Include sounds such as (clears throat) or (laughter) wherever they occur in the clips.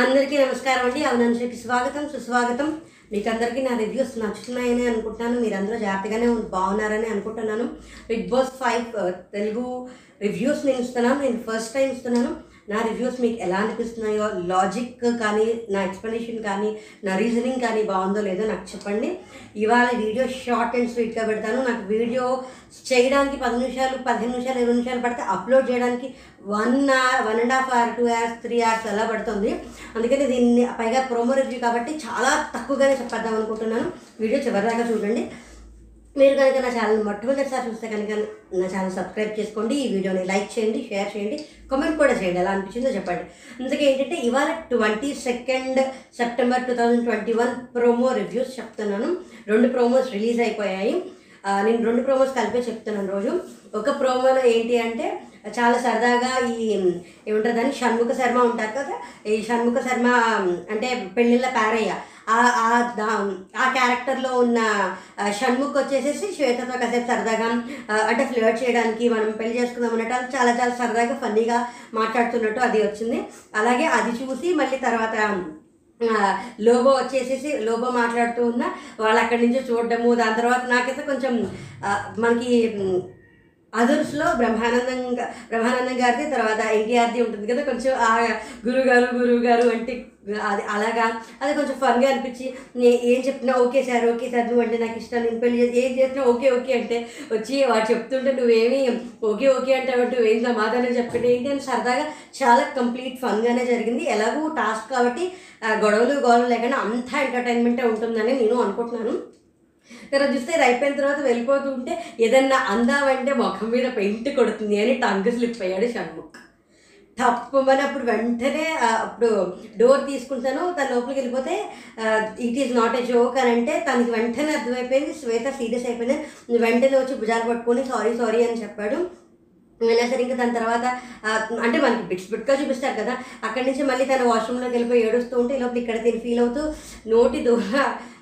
అందరికీ నమస్కారం అండి. అవునంశకి స్వాగతం సుస్వాగతం. మీకు అందరికీ నా రివ్యూస్ నచ్చుతున్నాయని అనుకుంటున్నాను. మీరందరూ జాగ్రత్తగానే బాగున్నారని అనుకుంటున్నాను. Big boss five Telugu reviews నేను ఇస్తున్నాను. నేను ఫస్ట్ టైం ఇస్తున్నాను. నా రివ్యూస్ మీకు ఎలా అనిపిస్తున్నాయో? లాజిక్ కానీ నా ఎక్స్ప్లెనేషన్ కానీ నా రీజనింగ్ కానీ బాగుందో లేదో నాకు చెప్పండి. ఇవాళ వీడియో షార్ట్ అండ్ స్వీట్గా పెడతాను. నాకు వీడియో చేయడానికి పది నిమిషాలు పదిహేను నిమిషాలు ఇరవై నిమిషాలు పడితే అప్లోడ్ చేయడానికి one hour one and half hour two hours three hours అలా పడుతుంది. అందుకని దీన్ని పైగా ప్రోమో రివ్యూ కాబట్టి చాలా తక్కువగానే చెప్పేద్దాం అనుకుంటున్నాను. వీడియో చివరిదాకా చూడండి. మీరు కనుక నా ఛానల్ మొట్టమొదటిసారి చూస్తే కనుక నా ఛానల్ సబ్స్క్రైబ్ చేసుకోండి ఈ వీడియోని లైక్ చేయండి షేర్ చేయండి కామెంట్ కూడా చేయండి. ఎలా అనిపించిందో చెప్పండి. అందుకే ఏంటంటే ఇవాళ twenty second September two thousand twenty one promo reviews చెప్తున్నాను. రెండు ప్రోమోస్ రిలీజ్ అయిపోయాయి. నేను రెండు ప్రోమోస్ కలిపే చెప్తున్నాను రోజు. ఒక ప్రోమోలో ఏంటి అంటే చాలా సరదాగా ఈ ఏమంటారు దాన్ని? షణ్ముఖ శర్మ ఉంటారు కదా? ఈ షణ్ముఖ శర్మ అంటే పెళ్ళిళ్ళ పారయ్య. ఆ ఆ క్యారెక్టర్లో ఉన్న షణ్ముఖ్ వచ్చేసేసి శ్వేతతో కాసేపు సరదాగా అంటే ఫ్లర్ట్ చేయడానికి మనం పెళ్ళి చేసుకుందాం అన్నట్టు అది చాలా చాలా సరదాగా ఫన్నీగా మాట్లాడుతున్నట్టు అది వచ్చింది. అలాగే అది చూసి మళ్ళీ తర్వాత లోబో వచ్చేసేసి లోబో మాట్లాడుతూ ఉన్న వాళ్ళు అక్కడి నుంచి చూడడము దాని తర్వాత నాకైతే కొంచెం మనకి అదర్స్లో బ్రహ్మానందం బ్రహ్మానందం గారిది తర్వాత ఎన్టీఆర్ది ఉంటుంది కదా కొంచెం ఆ గురువు గారు అంటే అది అలాగా అది కొంచెం ఫన్గా అనిపించి నే- ఏం చెప్పినా ఓకే సార్ ఓకే సార్ నువ్వు అంటే నాకు ఇష్టం నేను పెళ్ళి చేసి ఏం చేసినా ఓకే ఓకే అంటే వచ్చి వాడు చెప్తుంటే నువ్వేమి ఓకే ఓకే అంటే ఏం సమాధానం చెప్తుంటే ఏంటి అని సరదాగా చాలా కంప్లీట్ ఫన్గానే జరిగింది. ఎలాగో టాస్క్ కాబట్టి గొడవలు గొడవలు లేకుండా అంతా ఎంటర్టైన్మెంటే ఉంటుందని నేను అనుకుంటున్నాను. తర్వాత చూస్తే ఇది అయిపోయిన తర్వాత వెళ్ళిపోతూ ఉంటే ఏదన్నా అందామంటే ముఖం మీద పెయింట్ కొడుతుంది అని టంగ్ స్లిప్ అయ్యాడు షణ్ముఖ్. తప్పమని అప్పుడు వెంటనే అప్పుడు డోర్ తీసుకుంటాను తన లోపలికి వెళ్ళిపోతే it is not a joke అని అంటే తనకి వెంటనే అర్థమైపోయింది శ్వేత సీరియస్ అయిపోయింది. వెంటనే వచ్చి భుజాలు పట్టుకొని సారీ సారీ అని చెప్పాడు. వెళ్ళేసరికి సరే ఇంకా దాని తర్వాత అంటే మనకి బిట్స్ బిట్గా చూపిస్తారు కదా అక్కడి నుంచి మళ్ళీ తన వాష్రూమ్లోకి వెళ్ళిపోయి ఏడుస్తూ ఉంటే ఈ లోపల ఇక్కడ తిని ఫీల్ అవుతూ నోటి దూర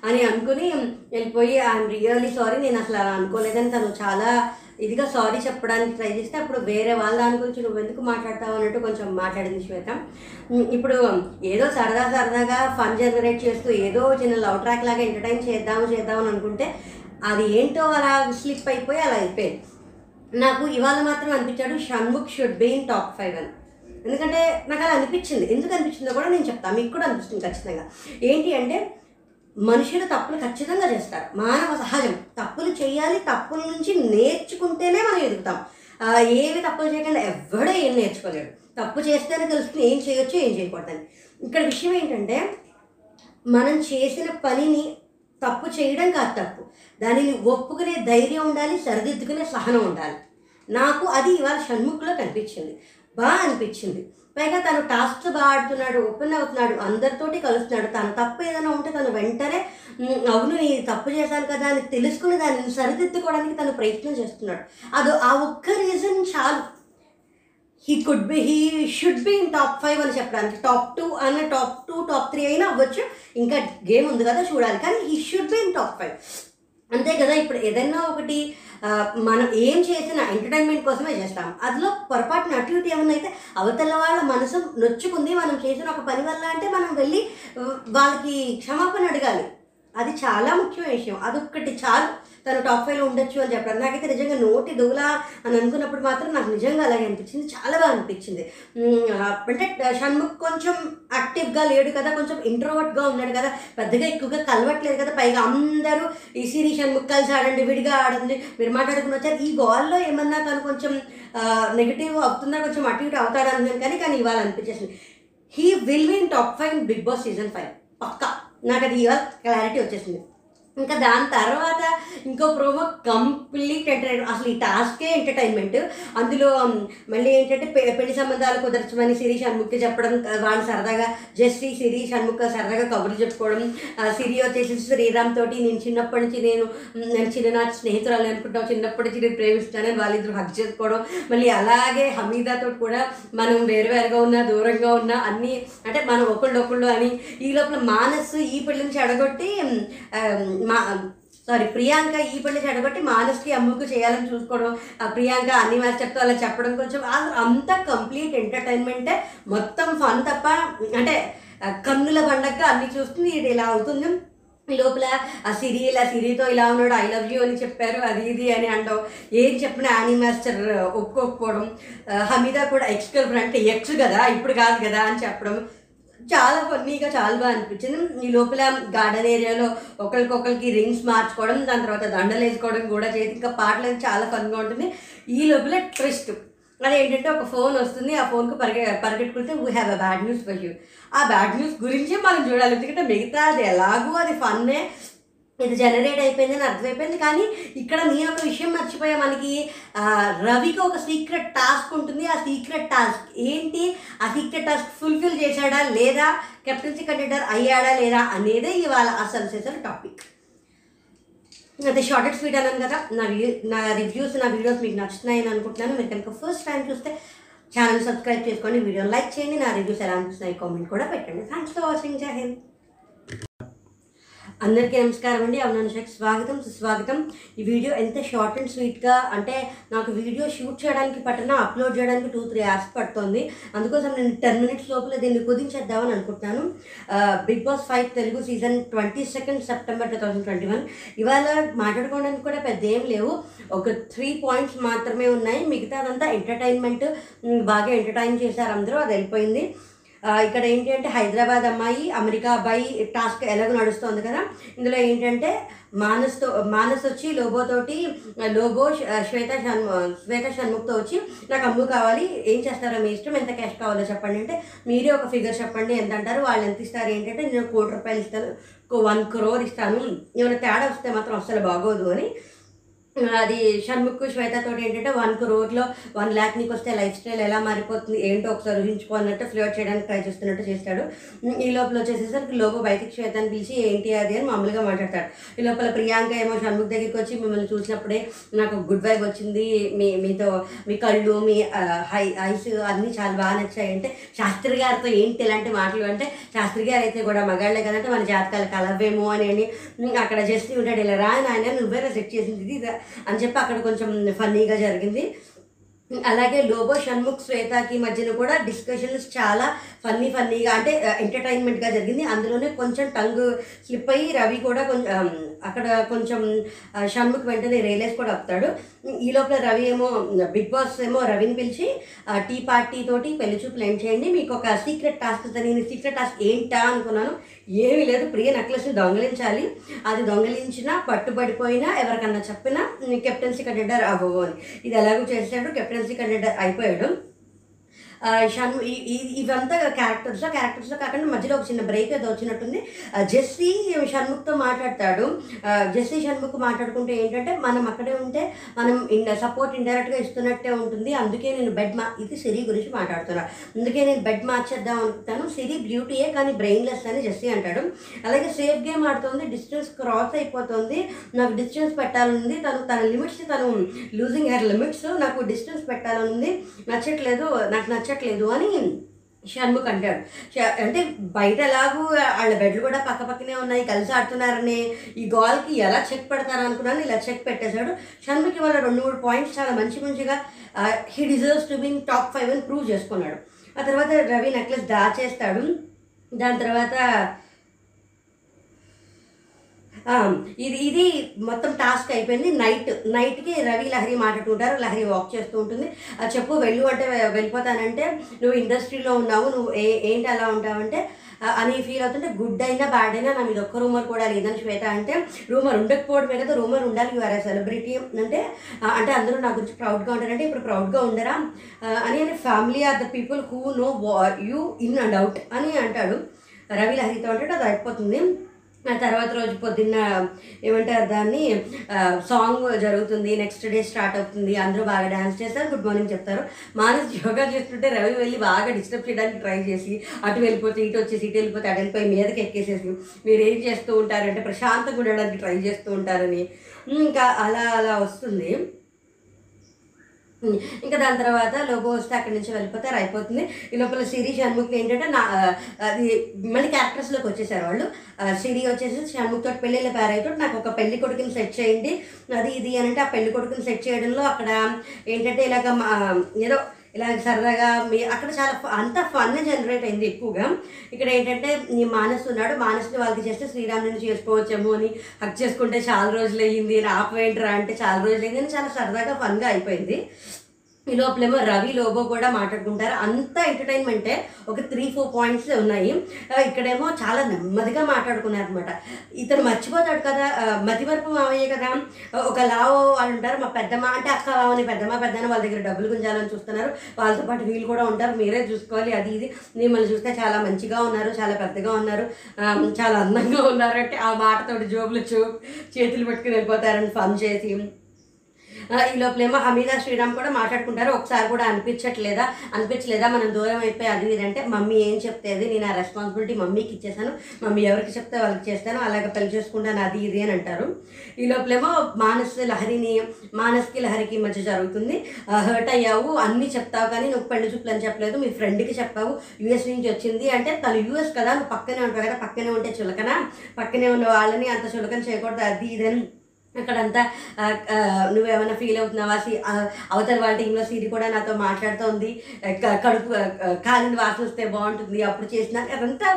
అని అనుకుని వెళ్ళిపోయి ఐఎమ్ రియల్లీ సారీ నేను అసలు అలా అనుకోలేదని తను చాలా ఇదిగా సారీ చెప్పడానికి ట్రై చేస్తే అప్పుడు వేరే వాళ్ళ దాని గురించి నువ్వు ఎందుకు మాట్లాడతావు అన్నట్టు కొంచెం మాట్లాడింది శ్వేత. ఇప్పుడు ఏదో సరదా సరదాగా ఫన్ జనరేట్ చేస్తూ ఏదో చిన్న లవ్ ట్రాక్ లాగా ఎంటర్టైన్ చేద్దాము చేద్దామని అనుకుంటే అది ఏంటో అలా స్లిప్ అయిపోయి అలా అయిపోయింది. నాకు ఇవాళ మాత్రం అనిపించాడు Shanmukh should be in top five అని. ఎందుకంటే నాకు అలా అనిపించింది. ఎందుకు అనిపించిందో కూడా నేను చెప్తాను మీకు కూడా అనిపిస్తుంది ఖచ్చితంగా. ఏంటి అంటే మనుషులు తప్పులు ఖచ్చితంగా చేస్తారు. మానవ సహజం. తప్పులు చేయాలి తప్పుల నుంచి నేర్చుకుంటేనే మనం ఎదుగుతాం. ఏవి తప్పులు చేయకుండా ఎవడో ఏం నేర్చుకోలేడు. తప్పు చేస్తేనే తెలుస్తుంది. ఏం చేయొచ్చు ఏం చేయకూడదని ఇక్కడ విషయం ఏంటంటే మనం చేసిన పనిని తప్పు చేయడం కాదు తప్పు. దానిని ఒప్పుకునే ధైర్యం ఉండాలి సరిదిద్దుకునే సహనం ఉండాలి. నాకు అది ఇవాళ షణ్ముఖలో కనిపించింది. బాగా అనిపించింది. పైగా తను టాస్క్ బాగా ఆడుతున్నాడు ఓపెన్ అవుతున్నాడు అందరితోటి కలుస్తున్నాడు. తను తప్పు ఏదైనా ఉంటే తను వెంటనే అవును నేను తప్పు చేశాను కదా అని తెలుసుకుని దాన్ని సరిదిద్దుకోవడానికి తను ప్రయత్నం చేస్తున్నాడు. అది ఆ ఒక్క రీజన్ చాలు. He could be he should be in top five అని చెప్పడానికి. టాప్ టూ అన్న టాప్ టూ టాప్ త్రీ అయినా అవ్వచ్చు. ఇంకా గేమ్ ఉంది కదా చూడాలి. కానీ he should be in top five అంతే కదా ఇప్పుడు ఏదైనా ఒకటి మనం ఏం చేసినా ఎంటర్టైన్మెంట్ కోసమే చేస్తాం. అందులో పొరపాటున అటు ఇటు ఏమన్నా అయితే అవతల వాళ్ళ మనసు నొచ్చుకుంది. మనం చేసిన ఒక పని వల్ల అంటే మనం వెళ్ళి వాళ్ళకి క్షమాపణ అడగాలి. అది చాలా ముఖ్యమైన విషయం. అదొక్కటి చాలు. తను టాప్ ఫైవ్లో ఉండొచ్చు అని చెప్పడం. నాకైతే నిజంగా నోటి దూలా అని అనుకున్నప్పుడు మాత్రం నాకు నిజంగా అలాగే అనిపించింది. చాలా బాగా అనిపించింది. అంటే షణ్ముఖ్ కొంచెం యాక్టివ్గా లేడు కదా కొంచెం ఇంట్రోవర్ట్గా ఉన్నాడు కదా పెద్దగా ఎక్కువగా కలవట్లేదు కదా పైగా అందరూ ఈ సిరి షణ్ముఖ్ కలిసి ఆడండి విడిగా ఆడండి మీరు మాట్లాడుకుని వచ్చారు. ఈ గోల్లో ఏమన్నా తను కొంచెం నెగిటివ్ అవుతుందా కొంచెం అటు ఇటు అవుతాడు అనుకున్నాను కానీ కానీ ఇవాళ అనిపించేసింది. He will win top five big boss season five పక్కా. నాకు అది ఇవాళ క్లారిటీ వచ్చేసింది. ఇంకా దాని తర్వాత ఇంకో ప్రోమో కంప్లీట్ ఎంటర్టైన్మెంట్ అసలు ఈ టాస్కే ఎంటర్టైన్మెంట్. అందులో మళ్ళీ ఏంటంటే పె- పెళ్ళి సంబంధాలు కుదర్చమని సిరి షణ్ముఖి చెప్పడం వాళ్ళు సరదాగా జస్టి సిరి షణ్ముఖ సరదాగా కబుర్లు చెప్పుకోవడం సిరి వచ్చేసి శ్రీరామ్ తోటి నేను చిన్నప్పటి నుంచి నేను నేను చిన్ననాటి స్నేహితురాలు అనుకుంటాం చిన్నప్పటి నుంచి నేను ప్రేమిస్తానని వాళ్ళిద్దరు హక్ చేసుకోవడం మళ్ళీ అలాగే హమీదాతో కూడా మనం వేరువేరుగా ఉన్నా దూరంగా ఉన్నా అన్నీ అంటే మనం ఒకళ్ళు ఒకళ్ళు అని ఈ లోపల మానస్సు ఈ పెళ్ళి నుంచి అడగొట్టి మా సారీ ప్రియాంక ఈ పెళ్ళి చెడగొట్టి మానస్కి అమ్ముకు చేయాలని చూసుకోవడం ఆ ప్రియాంక అన్ని మాస్టర్తో అలా చెప్పడం కొంచెం ఆ- అంతా కంప్లీట్ ఎంటర్టైన్మెంటే మొత్తం ఫన్ తప్ప అంటే కన్నుల పండగ అన్ని చూస్తుంది ఇది ఇలా అవుతుంది. ఈ లోపల ఆ సిరి ఇలా సిరితో ఇలా ఉన్నాడు ఐ లవ్ యూ అని చెప్పారు అది ఇది అని అంటాం. ఏం చెప్పిన యానీ మాస్టర్ ఒప్పుకోకపోవడం హమీదా కూడా ఎక్స్ గర్ల్ ఫ్రెండ్ అంటే ఎక్స్ కదా ఇప్పుడు కాదు కదా అని చెప్పడం. చాలా ఫన్నీగా చాలా బాగా అనిపించింది. ఈ లోపల గార్డెన్ ఏరియాలో ఒకరికొకరికి రింగ్స్ మార్చుకోవడం దాని తర్వాత దండలు వేసుకోవడం కూడా చేసి ఇంకా పాటలు చాలా ఫన్గా ఉంటుంది. ఈ లోపల ట్విస్ట్. అదేంటంటే ఒక ఫోన్ వస్తుంది ఆ ఫోన్కి పరిగె పరిగెట్టుకుంటే we have a bad news for you ఆ బ్యాడ్ న్యూస్ గురించి మనం చూడాలి. ఎందుకంటే మిగతా అది ఎలాగూ అది ఫన్నే ఇది జనరేట్ అయిపోయిందని అర్థమైపోయింది. కానీ ఇక్కడ నేను ఒక విషయం మర్చిపోయా. మనకి రవికి ఒక సీక్రెట్ టాస్క్ ఉంటుంది. ఆ సీక్రెట్ టాస్క్ ఏంటి? ఆ సీక్రెట్ టాస్క్ ఫుల్ఫిల్ చేశాడా లేదా? కెప్టెన్సీ కంటెండర్ అయ్యాడా లేదా అనేదే ఇవాళ అసలు చేసిన టాపిక్ అదే షార్ట్ అండ్ స్వీట్ అన్నాను కదా. నా వ్యూ నా రివ్యూస్ నా వీడియోస్ మీకు నచ్చుతున్నాయని అనుకుంటున్నాను. మీరు కనుక ఫస్ట్ టైం చూస్తే ఛానల్ సబ్స్క్రైబ్ చేసుకోండి వీడియో లైక్ చేయండి. నా రివ్యూస్ ఎలా అనిపిస్తున్నాయి కామెంట్ కూడా పెట్టండి. థ్యాంక్స్ ఫర్ వాచింగ్ జై హింద్ అందరికీ నమస్కారం అండి. అవునానుషకి స్వాగతం సుస్వాగతం. ఈ వీడియో ఎంత షార్ట్ అండ్ స్వీట్గా అంటే నాకు వీడియో షూట్ చేయడానికి పట్టణ అప్లోడ్ చేయడానికి టూ త్రీ అవర్స్ పడుతుంది. అందుకోసం నేను టెన్ మినిట్స్ లోపల దీన్ని కుదించేద్దామని అనుకుంటున్నాను. Big boss five Telugu season twenty second September two thousand twenty one. ఇవాళ మాట్లాడుకోవడానికి కూడా పెద్ద ఏం లేవు. ఒక త్రీ పాయింట్స్ మాత్రమే ఉన్నాయి. మిగతాదంతా ఎంటర్టైన్మెంట్ బాగా ఎంటర్టైన్ చేశారు అందరూ. అది వెళ్ళిపోయింది. ఇక్కడ ఏంటి అంటే హైదరాబాద్ అమ్మాయి అమెరికా అబ్బాయి టాస్క్ ఎలాగో నడుస్తుంది కదా. ఇందులో ఏంటంటే మానస్తో మానస్ వచ్చి లోబోతోటి లోబో శ్వేత షణ్ శ్వేత షణ్ముఖ్తో వచ్చి నాకు అమ్ము కావాలి ఏం చేస్తారో మీ ఇష్టం ఎంత క్యాష్ కావాలో చెప్పండి అంటే మీరే ఒక ఫిగర్ చెప్పండి ఎంత అంటారు వాళ్ళు ఎంత ఇస్తారు ఏంటంటే నేను కోటి రూపాయలు ఇస్తాను వన్ క్రోర్ ఇస్తాను. ఏమైనా తేడా వస్తే మాత్రం అస్సలు బాగోదు అని అది షణ్ముఖ్ శ్వేతతో ఏంటంటే వన్ క్రోర్లో వన్ ల్యాక్ నీకు వస్తే లైఫ్ స్టైల్ ఎలా మారిపోతుంది ఏంటో ఒకసారి ఊహించుకో అన్నట్టు ఫ్లోట్ చేయడానికి ట్రై చేస్తున్నట్టు చేస్తాడు. ఈ లోపల వచ్చేసేసరికి లోపల బయటికి శ్వేతని పిలిచి ఏంటి అది? అని మామూలుగా మాట్లాడతాడు. ఈ లోపల ప్రియాంక ఏమో షణ్ముఖ్ దగ్గరికి వచ్చి మిమ్మల్ని చూసినప్పుడే నాకు గుడ్ వైబ్ వచ్చింది మీ మీతో మీ కళ్ళు మీ హై ఐస్ అన్నీ చాలా బాగా నచ్చాయి అంటే శాస్త్రి గారితో ఏంటి ఇలాంటి మాటలు అంటే శాస్త్రి గారు అయితే కూడా మగాళ్ళే కదంటే మన జాతకాలు కలవేమో అని అని అక్కడ చేస్తూ ఉంటాడు ఇలా రా నాయన నువ్వేరా సెట్ చేసింది ఇది అని చెప్పి అక్కడ కొంచెం ఫన్నీగా జరిగింది. అలాగే లోబో షణ్ముఖ్ శ్వేతకి మధ్యన కూడా డిస్కషన్స్ చాలా ఫన్నీ ఫన్నీగా అంటే ఎంటర్టైన్మెంట్గా జరిగింది. అందులోనే కొంచెం టంగ్ స్లిప్ అయ్యి రవి కూడా కొంచెం అక్కడ కొంచెం షణ్ముఖ్ వెంటనే రియలైజ్ కూడా అవుతాడు. ఈ లోపల రవి ఏమో బిగ్ బాస్ ఏమో రవిని పిలిచి టీ పార్టీ తోటి పెళ్ళి చూపులు ఎండ్ చేయండి మీకు ఒక సీక్రెట్ టాస్క్ నేను సీక్రెట్ టాస్క్ ఏంటా అనుకున్నాను. ఏమీ లేదు ప్రియ నెక్లెస్ని దొంగలించాలి. అది దొంగలించినా పట్టుబడిపోయినా ఎవరికన్నా చెప్పినా కెప్టెన్సీ కంటెండర్ అవ్వవు అని. ఇది ఎలాగో చేశాడు కెప్టెన్సీ కంటెండర్ అయిపోయాడు. షను ఇవంతా క్యారెక్టర్స్ క్యారెక్టర్స్ కాకుండా మధ్యలో ఒక చిన్న బ్రేక్ ఏదో వచ్చినట్టుంది. ఆ, జెస్సీ షణ్ముఖ్తో మాట్లాడతాడు. ఆ, జెస్సీ షణ్ముఖ్ మాట్లాడుకుంటే ఏంటంటే మనం అక్కడే ఉంటే మనం ఇన్ సపోర్ట్ ఇండైరెక్ట్గా ఇస్తున్నట్టే ఉంటుంది. అందుకే నేను బెడ్ మా ఇది సిరి గురించి మాట్లాడుతున్నా. అందుకే నేను బెడ్ మార్చేద్దాం అనుకుంటాను. సిరి బ్యూటీయే కానీ బ్రెయిన్లెస్ అని జెస్సీ అంటాడు. అలాగే సేఫ్ గేమ్ ఆడుతుంది. డిస్టెన్స్ క్రాస్ అయిపోతుంది. నాకు డిస్టెన్స్ పెట్టాలనుంది. తను తన లిమిట్స్ తను లూజింగ్ హెర్ లిమిట్స్ నాకు డిస్టెన్స్ పెట్టాలనుంది. నచ్చట్లేదు. నాకు నచ్చ నచ్చట్లేదు అని షణ్ముఖ్ అంటాడు. ష- అంటే బయట ఎలాగూ వాళ్ళ బెడ్లు కూడా పక్క పక్కనే ఉన్నాయి కలిసి ఆడుతున్నారని ఈ గోల్కి ఎలా చెక్ పెడతారనుకున్నాను ఇలా చెక్ పెట్టేశాడు. షణ్ముఖ్ వాళ్ళ రెండు మూడు పాయింట్స్ చాలా మంచి మంచిగా he deserves to be in top five అని ప్రూవ్ చేసుకున్నాడు. ఆ తర్వాత రవి నెక్లెస్ దాచేస్తాడు. దాని తర్వాత ఇది ఇది మొత్తం టాస్క్ అయిపోయింది. నైట్ నైట్కి రవి లహరి మాట్లాడుకుంటారు లహరి వాక్ చేస్తూ ఉంటుంది. చెప్పు వెళ్ళు అంటే వెళ్ళిపోతానంటే నువ్వు ఇండస్ట్రీలో ఉన్నావు నువ్వు ఏ ఏంటి అలా ఉంటావంటే అని ఫీల్ అవుతుంటే గుడ్ అయినా బ్యాడ్ అయినా నా మీద ఒక్క రూమర్ కూడా లేదని శ్వేత అంటే రూమర్ ఉండకపోవడమే కదా రూమర్ ఉండాలి. యు సెలబ్రిటీ అంటే అంటే అందరూ నా గురించి ప్రౌడ్గా ఉంటారంటే ఇప్పుడు ప్రౌడ్గా ఉండరా? అని అని family are the people who know you in and out అని అంటాడు. రవి లహరితో అంటే అది అయిపోతుంది. ఆ తర్వాత రోజు పొద్దున్న ఏమంటారు దాన్ని? సాంగ్ జరుగుతుంది నెక్స్ట్ డే స్టార్ట్ అవుతుంది అందరూ బాగా డ్యాన్స్ చేస్తారు గుడ్ మార్నింగ్ చెప్తారు. మానస్ యోగా చేస్తుంటే రవి వెళ్ళి బాగా డిస్టర్బ్ చేయడానికి ట్రై చేసి అటు వెళ్ళిపోతే ఇటు వచ్చేసి ఇటు వెళ్ళిపోతే అటు వెళ్ళిపోయి మీదకి ఎక్కేసేసి మీరు ఏం చేస్తూ ఉంటారంటే ప్రశాంతంగా ఉండడానికి ట్రై చేస్తూ ఉంటారని. ఇంకా అలా అలా వస్తుంది. ఇంకా దాని తర్వాత లోగో వస్తే అక్కడి నుంచి వెళ్ళిపోతారు అయిపోతుంది. ఈ లోపల సిరి షణ్ముఖ్ ఏంటంటే నా అది మళ్ళీ క్యారెక్టర్స్లోకి వచ్చేసారు వాళ్ళు. ఆ, సిరి వచ్చేసి షణ్ముఖ్ తోటి పెళ్ళిళ్ళ అయితే నాకు ఒక పెళ్ళి కొడుకుని సెట్ చేయండి. అది ఇది అని అంటే ఆ పెళ్ళి కొడుకుని సెట్ చేయడంలో అక్కడ ఏంటంటే ఇలాగ మా- ఏదో ఇలా సరదాగా మీ అక్కడ చాలా అంతా ఫన్ జనరేట్ అయింది ఎక్కువగా. ఇక్కడ ఏంటంటే ఈ మానసు ఉన్నాడు. మానసుని వాళ్ళకి చేస్తే శ్రీరాముని చేసుకోవచ్చేమో అని హక్ చేసుకుంటే చాలా రోజులు అయ్యింది ఆపవేంట్రా అంటే చాలా రోజులు అయింది అని చాలా సరదాగా ఫన్గా అయిపోయింది. ఈ లోపలేమో రవి లోబో కూడా మాట్లాడుకుంటారు. అంత ఎంటర్టైన్మెంటే ఒక త్రీ ఫోర్ పాయింట్స్ ఉన్నాయి. ఇక్కడేమో చాలా నెమ్మదిగా మాట్లాడుకున్నారు అనమాట ఇతను మర్చిపోతాడు కదా మతివరపు మామయ్య కదా. ఒక లావో వాళ్ళు ఉంటారు మా పెద్దమ్మ అంటే అక్క మామని పెద్దమ్మ పెద్దన్న వాళ్ళ దగ్గర డబ్బులు గుంజాలని చూస్తున్నారు. వాళ్ళతో పాటు వీళ్ళు కూడా ఉంటారు మీరే చూసుకోవాలి అది ఇది. మిమ్మల్ని చూస్తే చాలా మంచిగా ఉన్నారు చాలా పెద్దగా ఉన్నారు చాలా అందంగా ఉన్నారు అంటే ఆ మాటతోటి జోబులు చూ చేతులు పెట్టుకుని వెళ్ళిపోతారని ఫన్ చేసి. ఈ లోపలేమో హమీదా శ్రీరామ్ కూడా మాట్లాడుకుంటారు. ఒకసారి కూడా అనిపించట్లేదా? అనిపించలేదా? మనం దూరం అయిపోయి అది ఇది అంటే మమ్మీ ఏం చెప్తేది? నేను ఆ రెస్పాన్సిబిలిటీ మమ్మీకి ఇచ్చేసాను మమ్మీ ఎవరికి చెప్తే వాళ్ళకి చేస్తాను. అలాగే పెళ్ళి చేసుకుంటాను అది ఇది అని అంటారు. ఈ లోపలేమో మానస్ లహరిని మానస్కి లహరికి మధ్య జరుగుతుంది. హర్ట్ అయ్యావు అన్నీ చెప్తావు కానీ నువ్వు పెళ్ళి చూపులు అని చెప్పలేదు. మీ ఫ్రెండ్కి చెప్పావు యూఎస్ నుంచి వచ్చింది అంటే తను యూఎస్ కదా నువ్వు పక్కనే ఉంటావు కదా పక్కనే ఉంటే చులకన? పక్కనే ఉన్న వాళ్ళని అంత చులకన చేయకూడదు అది ఇది అని అక్కడంతా నువ్వేమైనా ఫీల్ అవుతున్నావా? సి అవతల వాళ్ళ టీంలో సిరి కూడా నాతో మాట్లాడుతోంది. కడుపు కాలిని వాసిస్తే వాసన వస్తే బాగుంటుంది అప్పుడు చేసిన అదంతా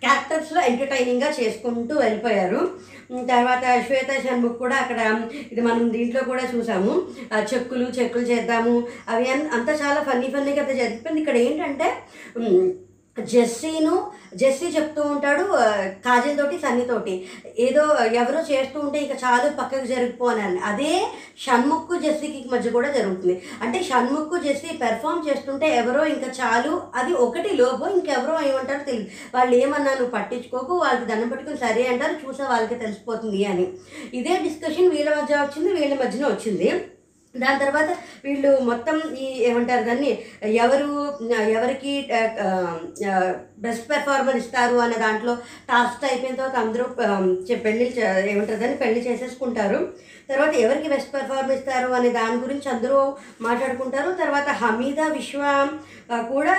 క్యారెక్టర్స్లో ఎంటర్టైనింగ్గా చేసుకుంటూ వెళ్ళిపోయారు. తర్వాత శ్వేత షణ్ముఖ్ కూడా అక్కడ ఇది మనం దీంట్లో కూడా చూసాము. చెక్కులు చెక్కులు చేద్దాము. అవి అన్- అంతా చాలా ఫన్నీ ఫన్నీగా అయితే జరిగిపోయింది ఇక్కడ ఏంటంటే జెస్సీను జెస్సీ చెప్తూ ఉంటాడు కాజల్ తోటి సన్నీ తోటి ఏదో ఎవరో చేస్తూ ఉంటే ఇక చాలు పక్కకు జరిగిపోనని అదే షణ్ముఖ్ జెస్సీకి మధ్య కూడా జరుగుతుంది. అంటే షణ్ముఖ్ జెస్సీ పెర్ఫామ్ చేస్తుంటే ఎవరో ఇంకా చాలు అది ఒకటి లోపు ఇంకెవరో ఏమంటారో తెలియదు వాళ్ళు ఏమన్నా నువ్వు పట్టించుకోకు వాళ్ళకి దండం పెట్టుకుని సరే అంటారు చూసే వాళ్ళకి తెలిసిపోతుంది అని. ఇదే డిస్కషన్ వీళ్ళ మధ్య వచ్చింది వీళ్ళ మధ్యన వచ్చింది. దాని తర్వాత వీళ్ళు మొత్తం ఈ ఏమంటారు దాన్ని ఎవరు ఎవరికి బెస్ట్ పెర్ఫార్మర్ ఇస్తారు అనే దాంట్లో టాస్క్ అయిపోయిన తర్వాత అందరూ పెళ్ళి చే- ఏమంటారు పెళ్ళి చేసేసుకుంటారు. తర్వాత ఎవరికి బెస్ట్ పెర్ఫార్మ్ ఇస్తారు అనే దాని గురించి అందరూ మాట్లాడుకుంటారు. తర్వాత హమీదా విశ్వ కూడా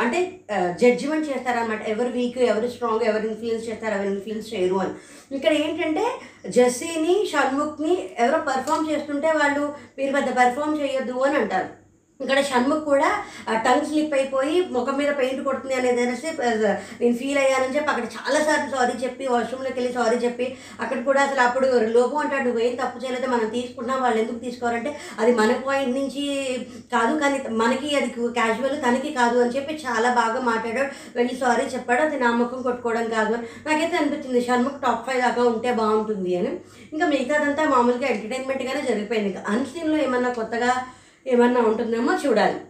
అంటే జడ్జిమెంట్ చేస్తారన్నమాట. ఎవరు వీక్ ఎవరు స్ట్రాంగ్ ఎవరు ఇన్ఫ్లుయెన్స్ చేస్తారు ఎవరు ఇన్ఫ్లుయెన్స్ చేయరు అని. ఇక్కడ ఏంటంటే జస్సీని షణ్ముఖ్ని ఎవరో పర్ఫామ్ చేస్తుంటే వాళ్ళు మీరు పెద్ద పర్ఫామ్ చేయొద్దు అని అంటారు. ఇక్కడ షణ్ముఖ్ కూడా టంగ్ స్లిప్ అయిపోయి ముఖం మీద పెయింట్ కొడుతుంది అనేది అనేసి నేను ఫీల్ అయ్యానని చెప్పి అక్కడ చాలాసార్లు సారీ చెప్పి వాష్రూమ్లోకి వెళ్ళి సారీ చెప్పి అక్కడ కూడా అసలు అప్పుడు లోపం అంటాడు నువ్వేం తప్పు చేయలేదు మనం తీసుకున్నా వాళ్ళు ఎందుకు తీసుకోవాలంటే అది మన పాయింట్ నుంచి కాదు కానీ మనకి అది క్యాజువల్ తనకి కాదు అని చెప్పి చాలా బాగా మాట్లాడాడు. వెళ్ళి సారీ చెప్పాడు అది నా ముఖం కొట్టుకోవడం కాదు అని. నాకైతే అనిపించింది షణ్ముఖ్ టాప్ ఫైవ్ దాకా ఉంటే బాగుంటుంది అని. ఇంకా మిగతాదంతా మామూలుగా ఎంటర్టైన్మెంట్గానే జరిగిపోయింది. ఇంకా అన్సీన్లో ఏమన్నా కొత్తగా ఏమన్నా ఉంటుందేమో చూడాలి.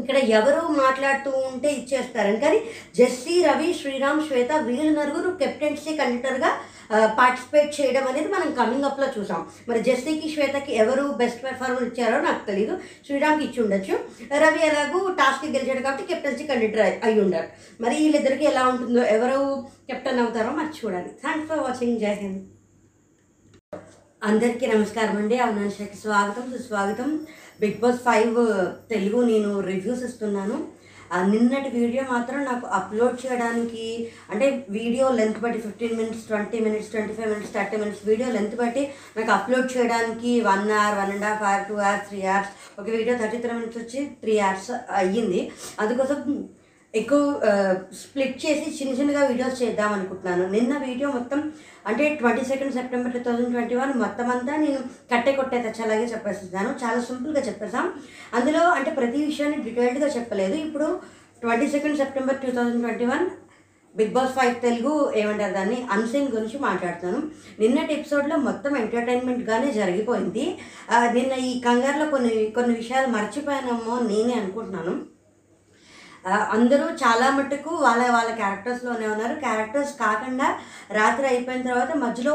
ఇక్కడ ఎవరు మాట్లాడుతూ ఉంటే ఇచ్చేస్తారని. కానీ జెస్సీ రవి శ్రీరామ్ శ్వేత వీళ్ళు నలుగురు కెప్టెన్సీ కండక్టర్గా పార్టిసిపేట్ చేయడం అనేది మనం కమింగ్ అప్లో చూసాం. మరి జెస్సీకి శ్వేతకి ఎవరు బెస్ట్ పెర్ఫార్మెన్స్ ఇచ్చారో నాకు తెలియదు శ్రీరామ్కి ఇచ్చి ఉండొచ్చు. రవి ఎలాగూ టాస్క్ గెలిచాడు కాబట్టి కెప్టెన్సీ కండక్టర్ అయి- అయి ఉండాలి. మరి వీళ్ళిద్దరికి ఎలా ఉంటుందో ఎవరు కెప్టెన్ అవుతారో మరి చూడాలి. థ్యాంక్స్ ఫర్ వాచింగ్ జై హింద్ అందరికీ నమస్కారం అండి. అవునాన్షకి స్వాగతం సుస్వాగతం. బిగ్ బాస్ ఫైవ్ తెలుగు నేను రివ్యూస్ ఇస్తున్నాను. ఆ నిన్నటి వీడియో మాత్రం నాకు అప్లోడ్ చేయడానికి అంటే వీడియో లెంత్ బట్టి fifteen minutes twenty minutes twenty five minutes thirty minutes video length బట్టి నాకు అప్లోడ్ చేయడానికి one hour one and half hour two hours three hours ఒక వీడియో థర్టీ త్రీ మినిట్స్ వచ్చి త్రీ అవర్స్ అయ్యింది. అందుకోసం ఎక్కువ స్ప్లిట్ చేసి చిన్న చిన్నగా వీడియోస్ చేద్దాం అనుకుంటున్నాను. నిన్న వీడియో మొత్తం అంటే twenty second September two thousand twenty one మొత్తం అంతా నేను కట్టే కొట్టే తెచ్చలాగే చెప్పేస్తున్నాను. చాలా సింపుల్గా చెప్పేసాం అందులో అంటే ప్రతి విషయాన్ని డీటెయిల్డ్గా చెప్పలేదు. ఇప్పుడు twenty second September two thousand twenty one big boss five Telugu ఏమంటారు దాన్ని? అన్సీన్ గురించి మాట్లాడుతాను నిన్నటి ఎపిసోడ్లో మొత్తం ఎంటర్టైన్మెంట్గానే జరిగిపోయింది. నిన్న ఈ కంగారులో కొన్ని కొన్ని విషయాలు మర్చిపోయానేమో నేనే అనుకుంటున్నాను. అందరూ చాలా మట్టుకు వాళ్ళ వాళ్ళ క్యారెక్టర్స్లోనే ఉన్నారు. క్యారెక్టర్స్ కాకుండా రాత్రి అయిపోయిన తర్వాత మధ్యలో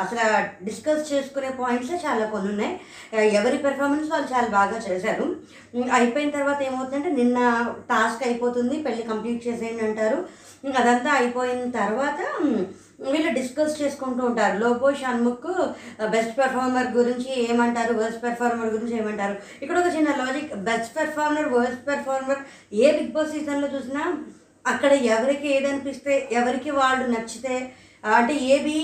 అసలు డిస్కస్ చేసుకునే పాయింట్సే చాలా కొన్ని ఉన్నాయి. ఎవరి పెర్ఫార్మెన్స్ వాళ్ళు చాలా బాగా చేశారు. అయిపోయిన తర్వాత ఏమవుతుందంటే నిన్న టాస్క్ అయిపోతుంది పెళ్ళి కంప్లీట్ చేసేయండి అంటారు. అదంతా అయిపోయిన తర్వాత వీళ్ళు డిస్కస్ చేసుకుంటూ ఉంటారు. Lobo Shanmukh uh, best performer గురించి ఏమంటారు వర్స్ట్ పెర్ఫార్మర్ గురించి ఏమంటారు? ఇక్కడ ఒక చిన్న logic best performer worst performer a big boss సీజన్లో చూసినా అక్కడ ఎవరికి ఏదనిపిస్తే ఎవరికి వాళ్ళు నచ్చితే అంటే ఏ బి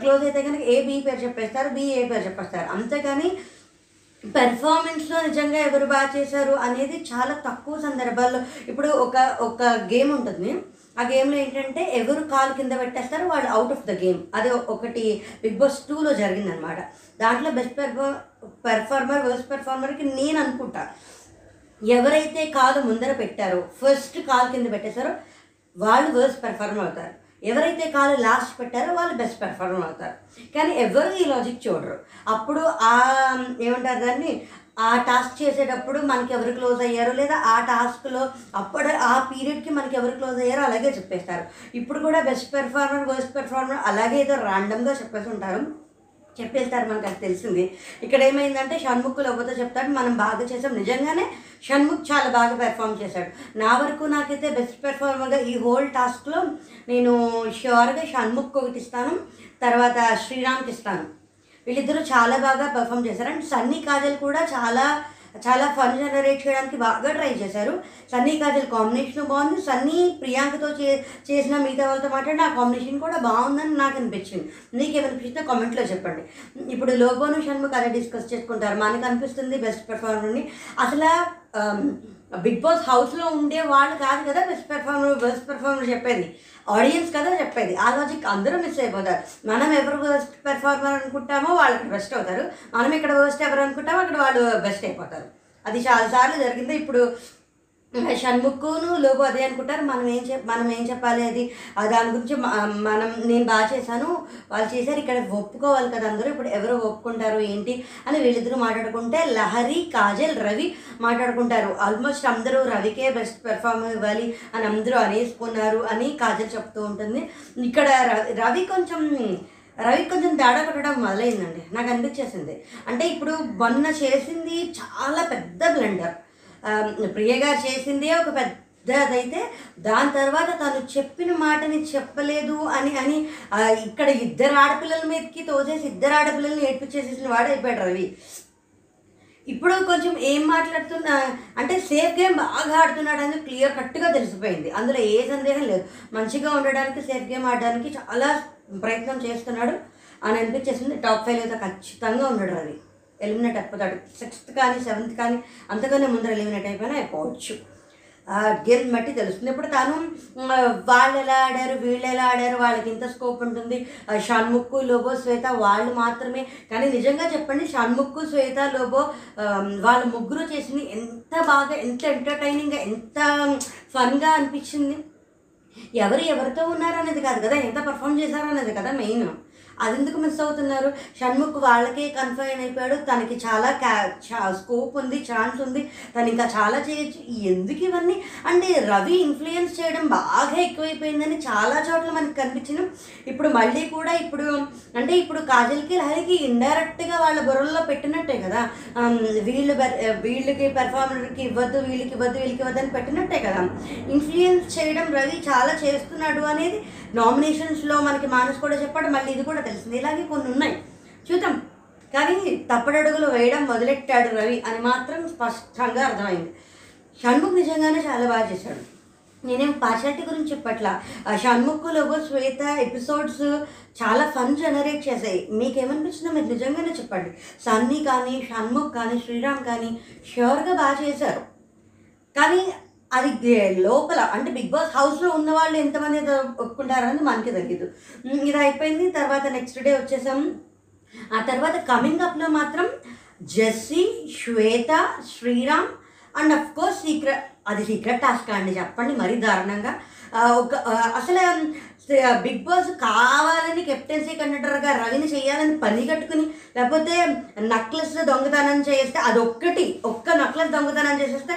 క్లోజ్ అయితే కనుక ఏ బి పేరు చెప్పేస్తారు బి ఏ పేరు చెప్పేస్తారు. అంతేకాని పెర్ఫార్మెన్స్లో నిజంగా ఎవరు బాగా చేశారు అనేది చాలా తక్కువ సందర్భాల్లో. ఇప్పుడు ఒక ఒక గేమ్ ఉంటుంది. ఆ గేమ్లో ఏంటంటే ఎవరు కాలు కింద పెట్టేస్తారో వాళ్ళు అవుట్ ఆఫ్ ద గేమ్ అది ఒకటి బిగ్ బాస్ టూలో జరిగిందనమాట దాంట్లో బెస్ట్ పెర్ఫార్ పెర్ఫార్మర్ వర్స్ట్ పెర్ఫార్మర్కి నేను అనుకుంటా. ఎవరైతే కాలు ముందర పెట్టారో ఫస్ట్ కాలు కింద పెట్టేశారో వాళ్ళు వర్స్ట్ పెర్ఫార్మర్ అవుతారు. ఎవరైతే కాలు లాస్ట్ పెట్టారో వాళ్ళు బెస్ట్ పెర్ఫార్మర్ అవుతారు. కానీ ఎవరు ఈ లాజిక్ చూడరు. అప్పుడు ఆ ఏమంటారు దాన్ని? ఆ టాస్క్ చేసేటప్పుడు మనకి ఎవరు క్లోజ్ అయ్యారో? లేదా ఆ టాస్క్లో అప్పుడు ఆ పీరియడ్కి మనకి ఎవరు క్లోజ్ అయ్యారో అలాగే చెప్పేస్తారు. ఇప్పుడు కూడా బెస్ట్ పెర్ఫార్మర్ వర్స్ట్ పెర్ఫార్మర్ అలాగే ఏదో ర్యాండమ్గా చెప్పేసి ఉంటారు. చెప్పేస్తారు మనకు అది తెలిసింది. ఇక్కడ ఏమైందంటే షణ్ముఖ్ లోపతో చెప్తాడు మనం బాగా చేసాం. నిజంగానే షణ్ముఖ్ చాలా బాగా పెర్ఫామ్ చేశాడు. నా వరకు నాకైతే బెస్ట్ పెర్ఫార్మర్గా ఈ హోల్ టాస్క్లో నేను ష్యూర్గా షణ్ముఖ్ ఒకటి ఇస్తాను తర్వాత శ్రీరామ్కి ఇస్తాను. వీళ్ళిద్దరూ చాలా బాగా పర్ఫామ్ చేశారు. అండ్ సన్నీ కాజల్ కూడా చాలా చాలా ఫన్ జనరేట్ చేయడానికి బాగా ట్రై చేశారు. సన్నీ కాజల్ కాంబినేషన్ బాగుంది. సన్నీ ప్రియాంకతో చే చేసిన మిగతా వాళ్ళతో మాట్లాడిన ఆ కాంబినేషన్ కూడా బాగుందని నాకు అనిపించింది. మీకు ఏమనిపించిందో కామెంట్లో చెప్పండి. ఇప్పుడు లోబోను షణ్ముఖ్ అలా డిస్కస్ చేసుకుంటారు. మనకు అనిపిస్తుంది బెస్ట్ పెర్ఫార్మర్ని అసలు బిగ్ బాస్ హౌస్లో ఉండే వాళ్ళు కాదు కదా బెస్ట్ పెర్ఫార్మర్ బెస్ట్ పెర్ఫార్మర్ చెప్పేది. ఆడియన్స్ కదా చెప్పేది. ఆ లాజిక్ అందరూ మిస్ అయిపోతారు. మనం ఎవరు బెస్ట్ పెర్ఫార్మర్ అనుకుంటామో వాళ్ళకి బెస్ట్ అవుతారు. మనం ఇక్కడ బెస్ట్ ఎవరు అనుకుంటామో అక్కడ వాళ్ళు బెస్ట్ అయిపోతారు. అది చాలాసార్లు జరిగింది. ఇప్పుడు షణ్ముఖును లోపు అదే అనుకుంటారు. మనం ఏం చెప్ మనం ఏం చెప్పాలి అది? దాని గురించి మనం నేను బాగా చేశాను. వాళ్ళు చేశారు. ఇక్కడ ఒప్పుకోవాలి కదా అందరూ. ఇప్పుడు ఎవరు ఒప్పుకుంటారు ఏంటి అని వీళ్ళిద్దరూ మాట్లాడుకుంటే లహరి కాజల్ రవి మాట్లాడుకుంటారు. ఆల్మోస్ట్ అందరూ రవికే బెస్ట్ పెర్ఫార్మర్ ఇవ్వాలి అని అందరూ అనేసుకున్నారు అని కాజల్ చెప్తూ ఉంటుంది. ఇక్కడ రవి రవి కొంచెం రవి కొంచెం తేడా కొట్టడం మొదలైందండి. నాకు అనిపించేసింది. అంటే ఇప్పుడు మొన్న చేసింది చాలా పెద్ద బ్లెండర్. ప్రియ గారు చేసిందే ఒక పెద్దదైతే దాని తర్వాత తను చెప్పిన మాటని చెప్పలేదు అని అని ఇక్కడ ఇద్దరు ఆడపిల్లల మీదకి తోసేసి ఇద్దరు ఆడపిల్లల్ని ఏడ్పించేసేసిన వాడు అయిపోయాడు రవి. ఇప్పుడు కొంచెం ఏం మాట్లాడుతున్నా అంటే సేఫ్ గేమ్ బాగా ఆడుతున్నాడు అనేది క్లియర్ కట్గా తెలిసిపోయింది. అందులో ఏ సందేహం లేదు. మంచిగా ఉండడానికి సేఫ్ గేమ్ ఆడడానికి చాలా ప్రయత్నం చేస్తున్నాడు అని అనిపించేసింది. టాప్ ఫైవ్ అయితే ఖచ్చితంగా ఉన్నాడు రవి. ఎలిమినేట్ అయిపోతాడు. సిక్స్త్ కానీ సెవెంత్ కానీ అంతకన్నా ముందర ఎలిమినేట్ అయిపోయినా అయిపోవచ్చు. ఆ గేమ్ బట్టి తెలుస్తుంది. ఇప్పుడు తను వాళ్ళు ఎలా ఆడారు వీళ్ళు ఎలా ఆడారు వాళ్ళకి ఇంత స్కోప్ ఉంటుంది. ఆ, లోబో శ్వేత వాళ్ళు మాత్రమే. కానీ నిజంగా చెప్పండి షణ్ముఖ్ శ్వేత లోబో వాళ్ళ ముగ్గురు చేసింది ఎంత బాగా ఎంత ఎంటర్టైనింగ్గా ఎంత ఫన్గా అనిపించింది? ఎవరు ఎవరితో ఉన్నారు అనేది కాదు కదా ఎంత పర్ఫామ్ చేశారు అనేది కదా మెయిన్ అది ఎందుకు మిస్ అవుతున్నారు? షణ్ముఖ్ వాళ్ళకే కన్ఫైన్ అయిపోయాడు. తనకి చాలా క్యా స్కోప్ ఉంది ఛాన్స్ ఉంది. తను ఇంకా చాలా చేయొచ్చు. ఎందుకు ఇవన్నీ? అంటే రవి ఇన్ఫ్లుయెన్స్ చేయడం బాగా ఎక్కువైపోయిందని చాలా చోట్ల మనకి కనిపించిన. ఇప్పుడు మళ్ళీ కూడా ఇప్పుడు అంటే ఇప్పుడు కాజల్కి లహరికి ఇండైరెక్ట్గా వాళ్ళ బుర్రల్లో పెట్టినట్టే కదా. వీళ్ళు వీళ్ళకి పెర్ఫార్మర్కి ఇవ్వద్దు వీళ్ళకి ఇవ్వద్దు వీళ్ళకి ఇవ్వద్దు అని పెట్టినట్టే కదా. ఇన్ఫ్లుయెన్స్ చేయడం రవి చాలా చేస్తున్నాడు అనేది నామినేషన్స్లో మనకి మానస్ కూడా చెప్పాడు. మళ్ళీ ఇది కూడా తెలిసింది ఇలాగే కొన్ని ఉన్నాయి. చూద్దాం. కానీ తప్పడడుగులు వేయడం మొదలెట్టాడు రవి అని మాత్రం స్పష్టంగా అర్థమైంది. షణ్ముఖ్ నిజంగానే చాలా బాగా చేశాడు. నేనేం పార్షాలిటీ గురించి చెప్పట్లా? షణ్ముఖ్ లోగో శ్వేత ఎపిసోడ్స్ చాలా ఫన్ జనరేట్ చేశాయి. మీకేమనిపించిందో మీరు నిజంగానే చెప్పండి. సన్నీ కానీ షణ్ముఖ్ కానీ శ్రీరామ్ కానీ ష్యూర్గా బాగా చేశారు. కానీ అది లోపల అంటే బిగ్ బాస్ హౌస్లో ఉన్న వాళ్ళు ఎంతమంది ఒప్పుకుంటారని మనకి తెలియదు ఇది అయిపోయింది. తర్వాత నెక్స్ట్ డే వచ్చేసాం. ఆ తర్వాత కమింగ్ అప్లో మాత్రం Jessie Shwetha Sriram and of course secret అది సీక్రెట్ టాస్క్ అండి చెప్పండి మరీ దారుణంగా. ఒక అసలు బిగ్ బాస్ కావాలని కెప్టెన్సీ కండక్టర్గా రవిని చేయాలని పని కట్టుకుని లేకపోతే నక్లెస్ దొంగతనం చేస్తే అది ఒక్కటి ఒక్క నక్లెస్ దొంగతనం చేసేస్తే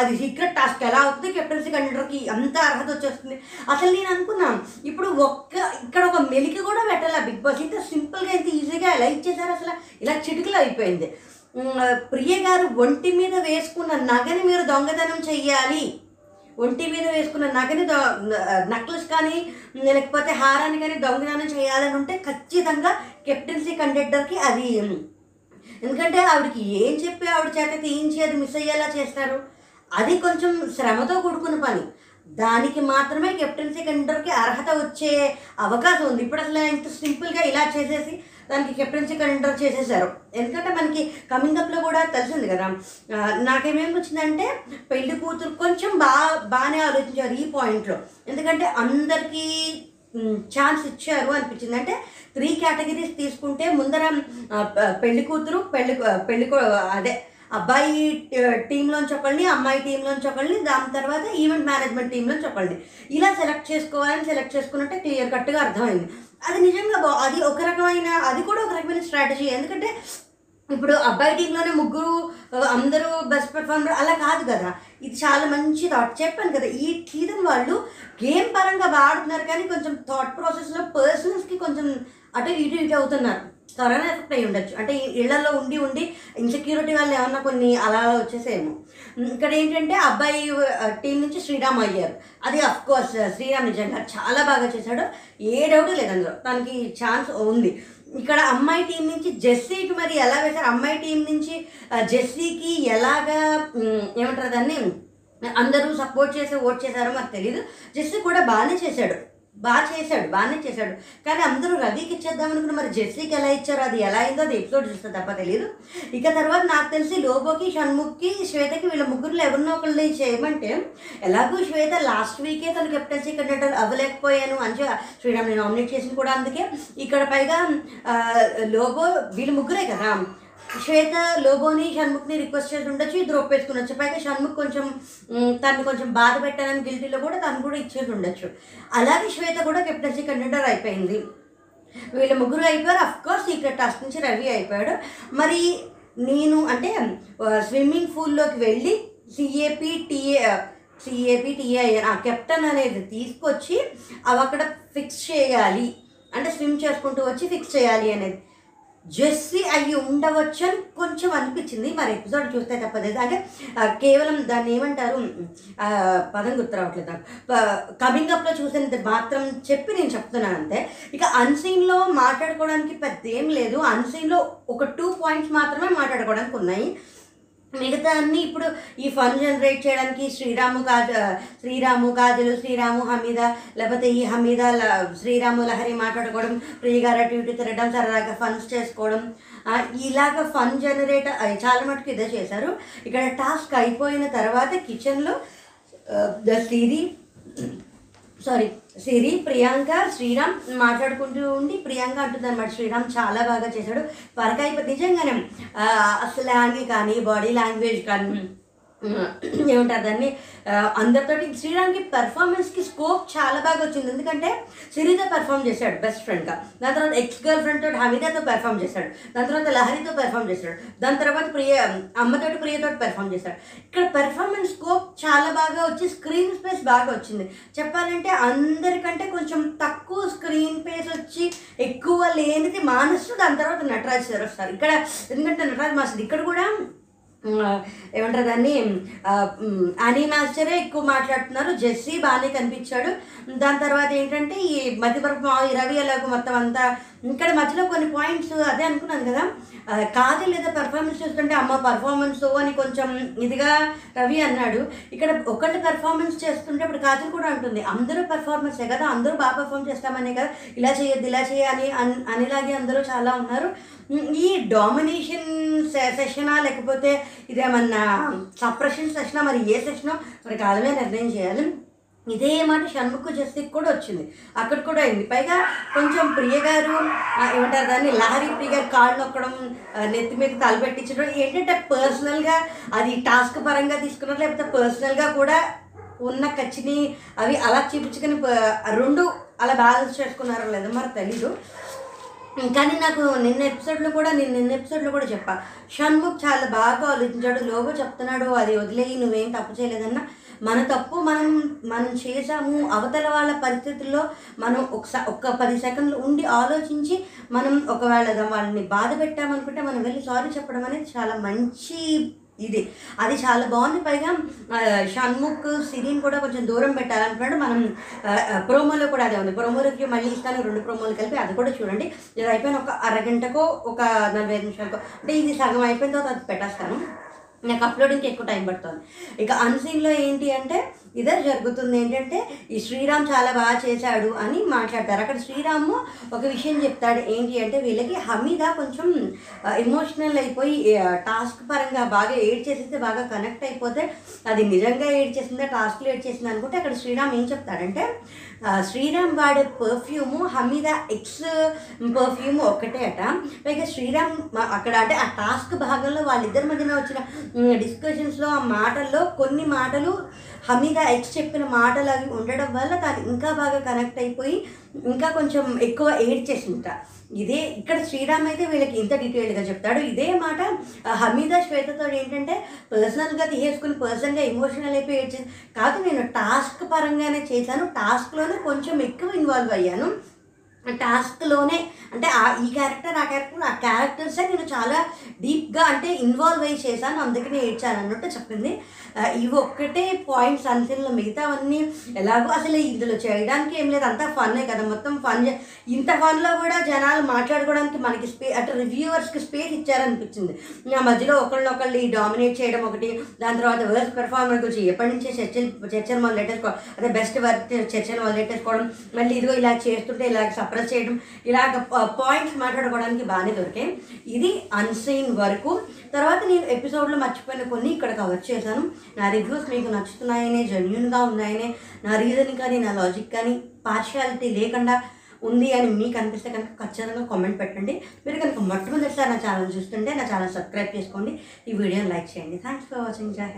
అది సీక్రెట్ టాస్క్ ఎలా అవుతుంది? కెప్టెన్సీ కండక్టర్కి అంత అర్హత వచ్చేస్తుంది. అసలు నేను అనుకున్నాను ఇప్పుడు ఒక్క ఇక్కడ ఒక మెలిక కూడా పెట్టాలి బిగ్ బాస్? ఇంత సింపుల్గా ఇంత ఈజీగా ఎలా ఇచ్చేసారు అసలు? ఇలా చిటికలు అయిపోయింది. ప్రియ గారు ఒంటి మీద వేసుకున్న నగని మీరు దొంగతనం చెయ్యాలి. ఒంటి మీద వేసుకున్న నగని నక్లెస్ కానీ లేకపోతే హారాన్ని కానీ దొంగతనం చేయాలని ఉంటే ఖచ్చితంగా కెప్టెన్సీ కండక్టర్కి అది ఎందుకంటే ఆవిడకి ఏం చెప్పి ఆవిడ చేత తీయించి అది మిస్ అయ్యేలా చేస్తారు? అది కొంచెం శ్రమతో కూడుకున్న పని. దానికి మాత్రమే కెప్టెన్సీ కండక్టర్కి అర్హత వచ్చే అవకాశం ఉంది. ఇప్పుడు అసలు ఇంత సింపుల్గా ఇలా చేసేసి దానికి కెప్టెన్సీ కండక్టర్ చేసేసారు ఎందుకంటే మనకి కమింగ్ అప్లో కూడా తెలిసింది కదా ఆ, నాకేమేమి వచ్చిందంటే పెళ్ళి కూతురు కొంచెం బాగా బాగానే ఆలోచించారు ఈ పాయింట్లో ఎందుకంటే అందరికీ ఛాన్స్ ఇచ్చారు అనిపించింది. అంటే త్రీ కేటగిరీస్ తీసుకుంటే ముందర పెళ్ళి కూతురు పెళ్ళి పెళ్ళి అదే అబ్బాయి టీంలోంచి ఒకళ్ళని అమ్మాయి టీంలోంచి ఒకళ్ళని దాని తర్వాత ఈవెంట్ మేనేజ్మెంట్ టీంలోంచి ఒకళ్ళని. ఇలా సెలెక్ట్ చేసుకోవాలని సెలెక్ట్ చేసుకున్నట్టే క్లియర్ కట్గా అర్థమైంది. అది నిజంగా బా అది ఒక రకమైన అది కూడా ఒక రకమైన స్ట్రాటజీ ఎందుకంటే ఇప్పుడు అబ్బాయి టీంలోనే ముగ్గురు అందరూ బెస్ట్ పెర్ఫార్మర్ అలా కాదు కదా. ఇది చాలా మంచి థాట్ చెప్పాను కదా ఈ కీదం వాళ్ళు గేమ్ పరంగా బాగా ఆడుతున్నారు కానీ కొంచెం థాట్ ప్రాసెస్లో పర్సనల్స్కి కొంచెం అటు ఇటు ఇటు అవుతున్నారు. కరోనా ఎఫెక్ట్ అయి ఉండొచ్చు. అంటే ఇళ్ళలో ఉండి ఉండి ఇన్సెక్యూరిటీ వల్ల ఏమన్నా కొన్ని అలా వచ్చేసేమో. ఇక్కడ ఏంటంటే అబ్బాయి టీం నుంచి శ్రీరామ్ అయ్యారు. అది అఫ్ కోర్స్ శ్రీరామ్ నిజంగా చాలా బాగా చేశాడు. ఏ డౌట్ లేదు అందులో. తనకి ఛాన్స్ ఉంది. ఇక్కడ అమ్మాయి టీం నుంచి జెస్సీకి మరి ఎలా వేశారు? అమ్మాయి టీం నుంచి జెస్సీకి ఎలాగా ఏమంటారు దాన్ని? అందరూ సపోర్ట్ చేసి ఓట్ చేశారో మాకు తెలియదు జెస్సీ కూడా బాగానే చేశాడు. బాగా చేశాడు బాగానే చేశాడు. కానీ అందరూ రవికి ఇచ్చేద్దాం అనుకున్న మరి జెస్సీకి ఎలా ఇచ్చారు? అది ఎలా అయిందో అది ఎపిసోడ్ చూస్తే తప్ప తెలియదు ఇక తర్వాత నాకు తెలిసి లోబోకి షణ్ముఖ్కి శ్వేతకి వీళ్ళ ముగ్గురులో ఎవరినో ఒకళ్ళని చేయమంటే ఎలాగో శ్వేత లాస్ట్ వీకే తను కెప్టెన్సీ కండక్టర్ అవ్వలేకపోయాను అని శ్రీరామ్ని నామినేట్ చేసింది కూడా అందుకే. ఇక్కడ పైగా లోబో వీళ్ళు ముగ్గురే కదా. శ్వేత లోబోని షణ్ముఖ్ని రిక్వెస్ట్ చేసి ఉండొచ్చు ఇద్దరు ఒప్పేసుకునొచ్చు. పైగా షణ్ముఖ్ కొంచెం తను కొంచెం బాధ పెట్టాలని గిల్టీలో కూడా తను కూడా ఇచ్చేసి ఉండొచ్చు. అలాగే శ్వేత కూడా కెప్టెన్సీ కంటెండర్ అయిపోయింది. వీళ్ళ ముగ్గురు అయిపోయారు. అఫ్ కోర్స్ ఇక్కడ నుంచి రవి అయిపోయాడు. మరి నేను అంటే స్విమ్మింగ్ పూల్లోకి వెళ్ళి C A P T A C A P T A ఆ కెప్టెన్ అనేది తీసుకొచ్చి అవి అక్కడ ఫిక్స్ చేయాలి. అంటే స్విమ్ చేసుకుంటూ వచ్చి ఫిక్స్ చేయాలి అనేది. జెస్సీ అయ్యి ఉండవచ్చు అని కొంచెం అనిపించింది. మరి ఎపిసోడ్ చూస్తే తప్పలేదు అంటే కేవలం దాన్ని ఏమంటారు? పదం గుర్తు రావట్లేదు కమింగ్ అప్లో చూసినంత మాత్రం చెప్పి నేను చెప్తున్నాను అంతే. ఇక అన్సీన్లో మాట్లాడుకోవడానికి పెద్ద ఏం లేదు. అన్సీన్లో ఒక టూ పాయింట్స్ మాత్రమే మాట్లాడుకోవడానికి ఉన్నాయి. మిగతా అన్ని ఇప్పుడు ఈ ఫన్ జనరేట్ చేయడానికి శ్రీరాము కాజ శ్రీరాము కాజలు శ్రీరాము హమీద లేకపోతే ఈ హమీద ల- శ్రీరాము లహరి మాట్లాడుకోవడం ప్రియగారు అటు ఇటు తిరగడం సరదాగా ఫన్స్ చేసుకోవడం ఇలాగ ఫన్ జనరేట్ చాలా మటుకు ఇదే చేశారు. ఇక్కడ టాస్క్ అయిపోయిన తర్వాత కిచెన్లో ద సిరి సారీ సిరి ప్రియాంక శ్రీరామ్ మాట్లాడుకుంటూ ఉండి ప్రియాంక అంటుంది అనమాట శ్రీరామ్ చాలా బాగా చేశాడు. త్వరగా అయిపోయి నిజంగానే అసలు లాంగ్వేజ్ కానీ బాడీ లాంగ్వేజ్ కానీ (clears throat) ఏమంటారు దాన్ని? అందరితోటి శ్రీరామ్కి పెర్ఫార్మెన్స్కి స్కోప్ చాలా బాగా వచ్చింది. ఎందుకంటే సిరితో పెర్ఫామ్ చేశాడు బెస్ట్ ఫ్రెండ్గా దాని తర్వాత ఎక్స్ గర్ల్ ఫ్రెండ్ తోటి హమీదాతో పెర్ఫామ్ చేశాడు. దాని తర్వాత లహరితో పెర్ఫామ్ చేశాడు. దాని తర్వాత ప్రియ అమ్మతోటి ప్రియతో పెర్ఫామ్ చేశాడు. ఇక్కడ పెర్ఫార్మెన్స్ స్కోప్ చాలా బాగా వచ్చి స్క్రీన్ స్పేస్ బాగా వచ్చింది. చెప్పాలంటే అందరికంటే కొంచెం తక్కువ స్క్రీన్ స్పేస్ వచ్చి ఎక్కువ లేనిది మానసు దాని తర్వాత నటరాజ్ సార్. వస్తారు ఇక్కడ ఎందుకంటే నటరాజ్ మాస్టర్ ఇక్కడ కూడా ఏమంటారు దాన్ని? అనీ మాస్టరే ఎక్కువ మాట్లాడుతున్నారు. జెస్సీ బాగానే కనిపించాడు. దాని తర్వాత ఏంటంటే ఈ మధ్యపరపు ఈ రవి ఎలాగో మొత్తం అంతా ఇక్కడ మధ్యలో కొన్ని పాయింట్స్ అదే అనుకున్నాను కదా. కాజు కాజల్ లేదా పెర్ఫార్మెన్స్ చూస్తుంటే అమ్మ పర్ఫార్మెన్స్ అని కొంచెం ఇదిగా రవి అన్నాడు. ఇక్కడ ఒకళ్ళు పెర్ఫార్మెన్స్ చేస్తుంటే ఇప్పుడు కాజల్ కూడా అంటుంది అందరూ పెర్ఫార్మెన్సే కదా అందరూ బాగా పర్ఫామ్ చేస్తామనే కదా. ఇలా చేయొద్దు ఇలా చేయాలి అని అనిలాగే అందరూ చాలా ఉన్నారు. ఈ డామినేషన్ సెషనా లేకపోతే ఇదేమన్నా సప్రెషన్ సెషనా మరి ఏ సెషనో మరి కాలమే నిర్ణయం చేయాలి. ఇదే మాట షణ్ముఖ జస్తికి కూడా వచ్చింది. అక్కడ కూడా అయింది. పైగా కొంచెం ప్రియ గారు ఏమంటారు దాన్ని? లహరి ప్రియ గారు కాళ్ళు నొక్కడం నెత్తి మీద తలపెట్టించడం ఏంటంటే పర్సనల్గా అది టాస్క్ పరంగా తీసుకున్నారు లేకపోతే పర్సనల్గా కూడా ఉన్న కచ్చిని అవి అలా చూపించుకొని రెండు అలా బ్యాలెన్స్ చేసుకున్నారో లేదో మరి తెలీదు. కానీ నాకు నిన్న ఎపిసోడ్లో కూడా నేను నిన్న ఎపిసోడ్లో కూడా చెప్పా. షణ్ముఖ్ చాలా బాగా ఆలోచించాడు. లోగో చెప్తున్నాడు అది వదిలేయి నువ్వేం తప్పు చేయలేదన్న. మన తప్పు మనం మనం చేసాము అవతల వాళ్ళ పరిస్థితుల్లో మనం ఒకసారి ఒక్క పది సెకండ్లు ఉండి ఆలోచించి మనం ఒకవేళ వాళ్ళని బాధ పెట్టామనుకుంటే మనం వెళ్ళి సారీ చెప్పడం అనేది చాలా మంచి ఇది. అది చాలా బాగుంది. పైగా షణ్ముఖ్ సిరిని కూడా కొంచెం దూరం పెట్టాలనుకున్నాడు మనం ప్రోమోలో కూడా అదే ఉంది. ప్రోమోలోకి మళ్ళీ ఇస్తాను. రెండు ప్రోమోలు కలిపి అది కూడా చూడండి. ఇది అయిపోయిన ఒక అరగంటకో ఒక నలభై ఐదు నిమిషాలకో అంటే ఇది సగం అయిపోయిన తర్వాత అది పెట్టేస్తాను. నాకు అప్లోడింగ్కి ఎక్కువ టైం పడుతుంది. ఇక అన్సీన్లో ఏంటి అంటే ఇదే జరుగుతుంది ఏంటంటే ఈ శ్రీరామ్ చాలా బాగా చేశాడు అని మాట్లాడతారు. అక్కడ శ్రీరాము ఒక విషయం చెప్తాడు. ఏంటి అంటే వీళ్ళకి హమీద కొంచెం ఎమోషనల్ అయిపోయి టాస్క్ పరంగా బాగా ఏడ్ చేసేస్తే బాగా కనెక్ట్ అయిపోతే అది నిజంగా ఏడ్ చేసిందా టాస్క్లు ఏడ్ చేసిందా అనుకుంటే అక్కడ శ్రీరామ్ ఏం చెప్తాడంటే శ్రీరామ్ వాడే పర్ఫ్యూము హమీద ఎక్స్ పర్ఫ్యూమ్ ఒకటే అట. పైగా శ్రీరామ్ అక్కడ అంటే ఆ టాస్క్ భాగంలో వాళ్ళిద్దరి మధ్యన వచ్చిన డిస్కషన్స్లో ఆ మాటల్లో కొన్ని మాటలు హమీద ఎక్స్ చెప్పిన మాటలు అవి ఉండడం వల్ల తను ఇంకా బాగా కనెక్ట్ అయిపోయి ఇంకా కొంచెం ఎక్కువ ఏడ్ చేసింట ఇదే ఇక్కడ శ్రీరామ్ అయితే వీళ్ళకి ఇంత డీటెయిల్డ్గా చెప్తాడు. ఇదే మాట హమీద శ్వేతతో ఏంటంటే పర్సనల్గా తీసేసుకుని పర్సనల్గా ఎమోషనల్ అయిపోయి ఏడ్ చేసి కాదు నేను టాస్క్ పరంగానే చేశాను. టాస్క్లోనే కొంచెం ఎక్కువ ఇన్వాల్వ్ అయ్యాను. టాస్క్లోనే అంటే ఆ ఈ క్యారెక్టర్ ఆ క్యారెక్టర్ ఆ క్యారెక్టర్సే నేను చాలా డీప్ డీప్గా అంటే ఇన్వాల్వ్ అయ్యి చేశాను అందుకనే ఏడ్చాను అన్నట్టు చెప్పింది. ఇవి ఒక్కటే పాయింట్స్ అంతలో మిగతావన్నీ ఎలాగో అసలు ఇందులో చేయడానికి ఏం లేదు అంతా ఫన్నే కదా. మొత్తం ఫన్ ఇంత ఫన్లో కూడా జనాలు మాట్లాడుకోవడానికి మనకి స్పే అటు రివ్యూవర్స్కి స్పేస్ ఇచ్చారనిపించింది. ఆ మధ్యలో ఒకళ్ళనొకళ్ళు డామినేట్ చేయడం ఒకటి దాని తర్వాత వర్స్ పెర్ఫార్మర్ గురించి ఎప్పటి నుంచే చర్చలు చర్చలు మొదలెట్టేసుకోవడం అదే బెస్ట్ వర్క్ చర్చలు మొదలెట్టేసుకోవడం మళ్ళీ ఇదిగో ఇలా చేస్తుంటే ఇలా సప్రెస్ చేయడం ఇలాగ పాయింట్స్ మాట్లాడుకోవడానికి బాగానే దొరికాయి. ఇది అన్సీన్ వరకు తర్వాత నేను ఎపిసోడ్లో మర్చిపోయిన కొన్ని ఇక్కడ కవర్ చేశాను. నా రివ్యూస్ మీకు నచ్చుతున్నాయనే జెన్యున్గా ఉన్నాయనే నా రీజన్ కానీ నా లాజిక్ కానీ పార్షియాలిటీ లేకుండా ఉంది అని మీకు అనిపిస్తే కనుక ఖచ్చితంగా కామెంట్ పెట్టండి. మీరు కనుక మొట్టమొదటిసారి నా ఛానల్ చూస్తుంటే నా ఛానల్ సబ్స్క్రైబ్ చేసుకోండి. ఈ వీడియోని లైక్ చేయండి. థ్యాంక్స్ ఫర్ వాచింగ్ జై